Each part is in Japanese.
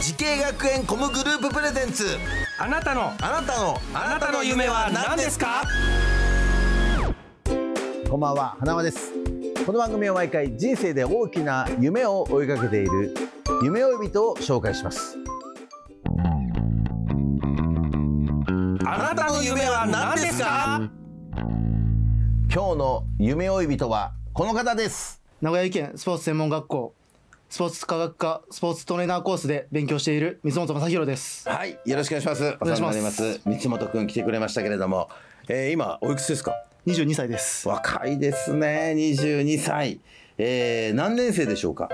滋慶学園 COM グループプレゼンツ。あなたのあなたのあなたの夢は何ですか？こんばんは花輪です。この番組は毎回人生で大きな夢を追いかけている夢追い人を紹介します。あなたの夢は何ですか？今日の夢追い人はこの方です。名古屋県スポーツ専門学校スポーツ科学科スポーツトレーナーコースで勉強している水本正弘です。はいよろしくお願いします。お願いしなります。三本くん来てくれましたけれども、えー、今おいくつですか？22歳です。若いですね。22歳、えー、何年生でしょうか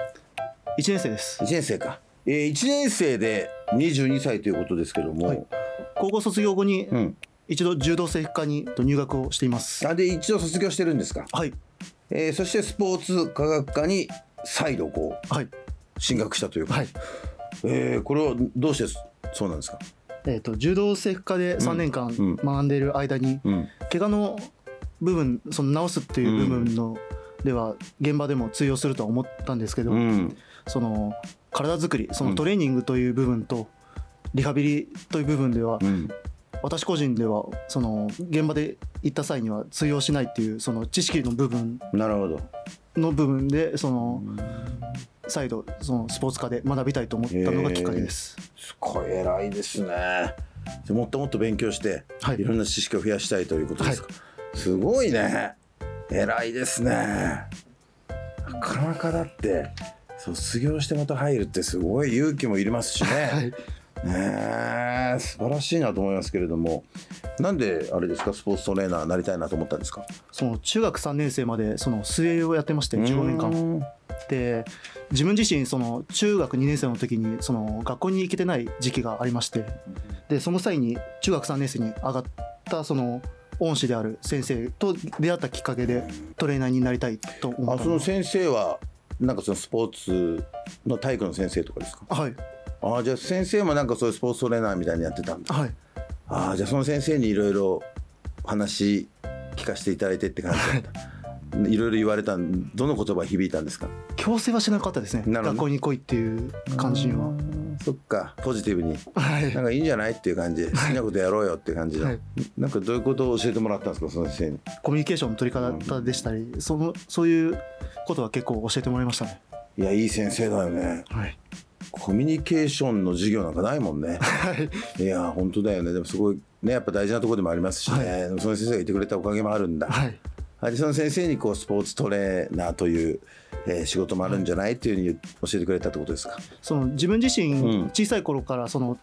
？1年生です。1年生か、えー、1年生で22歳ということですけども、はい。高校卒業後にうん。一度柔道整復科に入学をしています。あで一度卒業してるんですか、はい。えー、そしてスポーツ科学科に再度こうはい。進学したというか、はい。えー、これはどうしてそうなんですか？えー、と柔道整復科で3年間うん。学んでいる間に、うん。怪我の部分その治すっていう部分の、では現場でも通用するとは思ったんですけど、うん。その体作りそのトレーニングという部分と、リハビリという部分では、うん。私個人ではその現場で行った際には通用しないっていうその知識の部分。なるほどの部分でその再度そのスポーツ科で学びたいと思ったのがきっかけです。すごい偉いですね。でもっともっと勉強して、はい。い、ろんな知識を増やしたいということですか、すごいね。偉いですね。なかなかだって卒業してまた入るってすごい勇気もいりますしね、はいねえ素晴らしいなと思いますけれども。なんであれですかスポーツトレーナーになりたいなと思ったんですか？その中学3年生までその水泳をやってまして15年間。間で自分自身その中学2年生の時にその学校に行けてない時期がありまして。でその際に中学3年生に上がったその恩師である先生と出会ったきっかけでトレーナーになりたいと思あったのその先生はなんかそのスポーツの体育の先生とかですか？はいああじゃあ先生もなんかそういうスポーツトレーナーみたいにやってたんだ。はい。ああじゃあその先生にいろいろ話聞かせていただいてって感じだった。い。ろいろ言われたんどの言葉響いたんですか？強制はしなかったですね。学校に来いっていう感じにはそっかポジティブに。はい。なんかいいんじゃないっていう感じ。で好きなことやろうよっていう感じの、はい。なんかどういうことを教えてもらったんですかその先生に？コミュニケーションの取り方でしたりそのそういうことは結構教えてもらいましたね。いやいい先生だよね。はいコミュニケーションの授業なんかないもんね。はい。いや本当だよね。でもすごいねやっぱ大事なところでもありますしね、はい。その先生がいてくれたおかげもあるんだ、はい。その先生にこうスポーツトレーナーという、えー仕事もあるんじゃないっていうふうに教えてくれたってことですか？その自分自身うん。小さい頃からその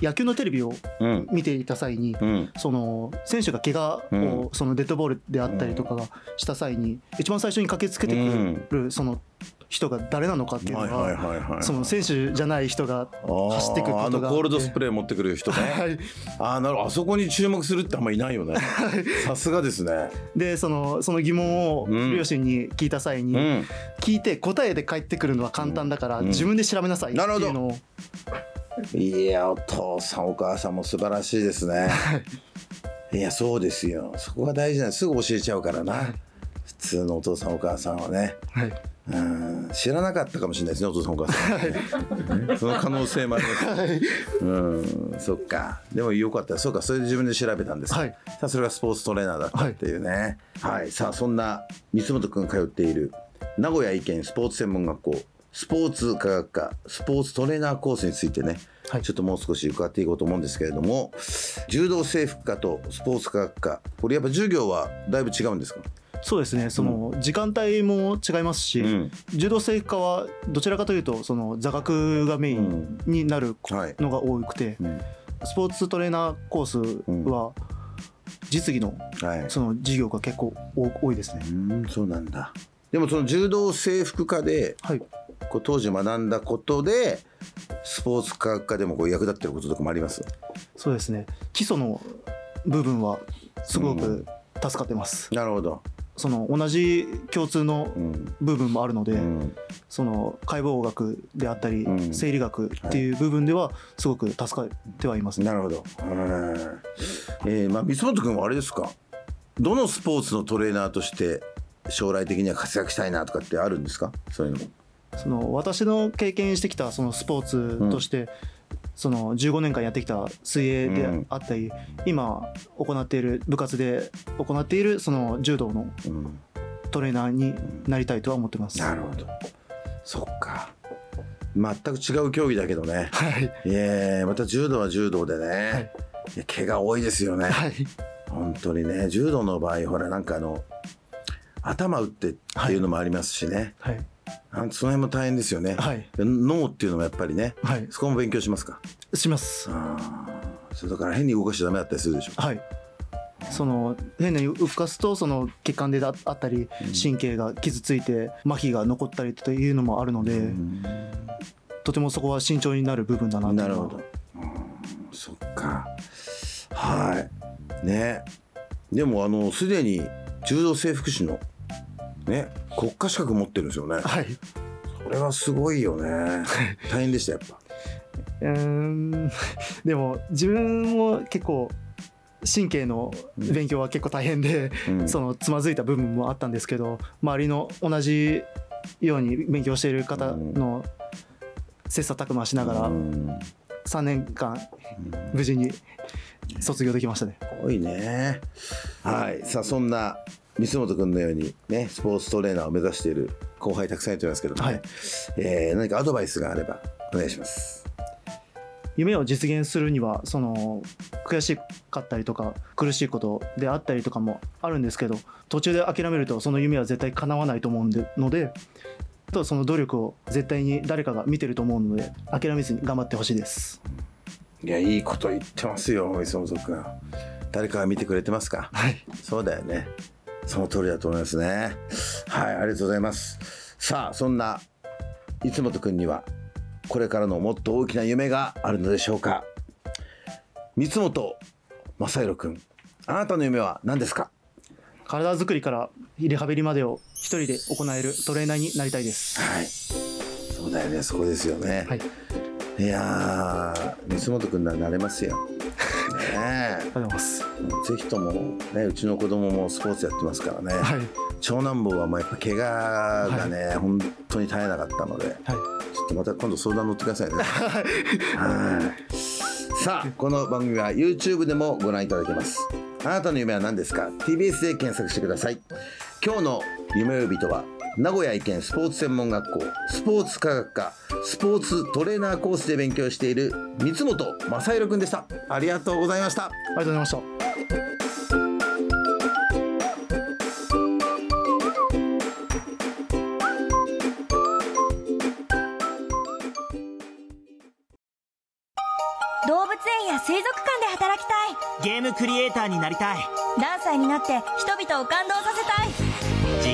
野球のテレビをうん。見ていた際にうん。その選手が怪我をそのデッドボールであったりとかがした際に一番最初に駆けつけてくるその人が誰なのかっていうのは。その選手じゃない人が走ってくることがのコールドスレプレー持ってくる人ね。はいああなるあそこに注目するってあんまいないよね。さすがですね。でそのその疑問をうん両親に聞いた際に、うん。聞いて答えで返ってくるのは簡単だから、うん自分で調べなさいってなるほどいうのをいやお父さんお母さんも素晴らしいですね。いやそうですよ。そこが大事なんですすぐ教えちゃうからな。普通のお父さんお母さんはね。はいうん。知らなかったかもしれないですねお父さんお母さん、ねその可能性もあります、うん。そっか。でもよかった。そうか。それで自分で調べたんですか、はい。さあそれがスポーツトレーナーだったっていうね。はい、さあそんな三本君が通っている名古屋医研スポーツ専門学校スポーツ科学科スポーツトレーナーコースについてね、はい。ちょっともう少し伺っていこうと思うんですけれども柔道整復科とスポーツ科学科これやっぱ授業はだいぶ違うんですか？そうですね。その時間帯も違いますし、うん。柔道整復科はどちらかというとその座学がメインになるはい。のが多くて、うん。スポーツトレーナーコースは実技のはい。その授業が結構多多いですね。うんそうなんだ。でもその柔道整復科ではい、こう当時学んだことでスポーツ科学科でもこう役立ってることとかもあります？そうですね。基礎の部分はすごく助かってます、なるほど、その同じ共通のうん部分もあるので、うん、その解剖学であったり、うん生理学っていう部分ではすごく助かってはいますね、なるほど。うんえー、まあ、三本君はあれですか？どのスポーツのトレーナーとして将来的には活躍したいなとかってあるんですか？そういうのも。その私の経験してきたそのスポーツとして、その15年間やってきた水泳であったり、今行っている部活で行っているその柔道のうん、トレーナーになりたいとは思ってます。なるほど。そっか。全く違う競技だけどね。はい、いえ、また柔道は柔道でね。はいいや怪我多いですよね。はい、本当にね、柔道の場合、ほら、なんかあの。頭打ってっていうのもありますしね。はい、なんその辺も大変ですよね。はいで脳っていうのもやっぱりね。はい、そこも勉強しますか？します。ああ、それだから変に動かしちゃダメだったりするでしょ？はい。その変に動かすとその血管でああったり神経が傷ついて麻痺が残ったりというのもあるので、とてもそこは慎重になる部分だななるほど。うんそっか。はい。ね。でもあのすでに柔道整復師のね国家資格持ってるんですよね。はい。これはすごいよね。大変でしたやっぱ。うーん でも自分も結構神経の勉強は結構大変で、うんそのつまずいた部分もあったんですけど周りの同じように勉強している方の切磋琢磨しながらうん3年間無事に卒業できましたね。すごいね。はい。さあそんな三本君のようにねスポーツトレーナーを目指している後輩たくさんいてますけどもね、はいえー何かアドバイスがあればお願いします。夢を実現するにはその悔しかったりとか苦しいことであったりとかもあるんですけど途中で諦めるとその夢は絶対叶わないと思うのでとその努力を絶対に誰かが見てると思うので諦めずに頑張ってほしいです。いやいいこと言ってますよ三本君。誰かが見てくれてますか？はい、そうだよね。その通りだと思いますね。はい、ありがとうございます。さあ、そんな三本君にはこれからのもっと大きな夢があるのでしょうか。三本正弘君、あなたの夢は何ですか？体作りからリハビリまでを一人で行えるトレーナーになりたいです。はい。そうだよね、そこですよね。はい、い、やー、三本君ならなれますよ。ねえありがとうございます。ぜひともねうちの子供もスポーツやってますからね、はい、長男坊はまあやっぱ怪我がね、本当に絶えなかったのではい、ちょっとまた今度相談乗ってくださいね。はい。さあこの番組は YouTube でもご覧いただけます。あなたの夢は何ですか？TBS で検索してください。今日の夢呼びとは名古屋医研スポーツ専門学校スポーツ科学科スポーツトレーナーコースで勉強している三本正弘くんでした。ありがとうございました。ありがとうございました。動物園や水族館で働きたい。ゲームクリエイターになりたい。ダンサーになって人々を感動させたい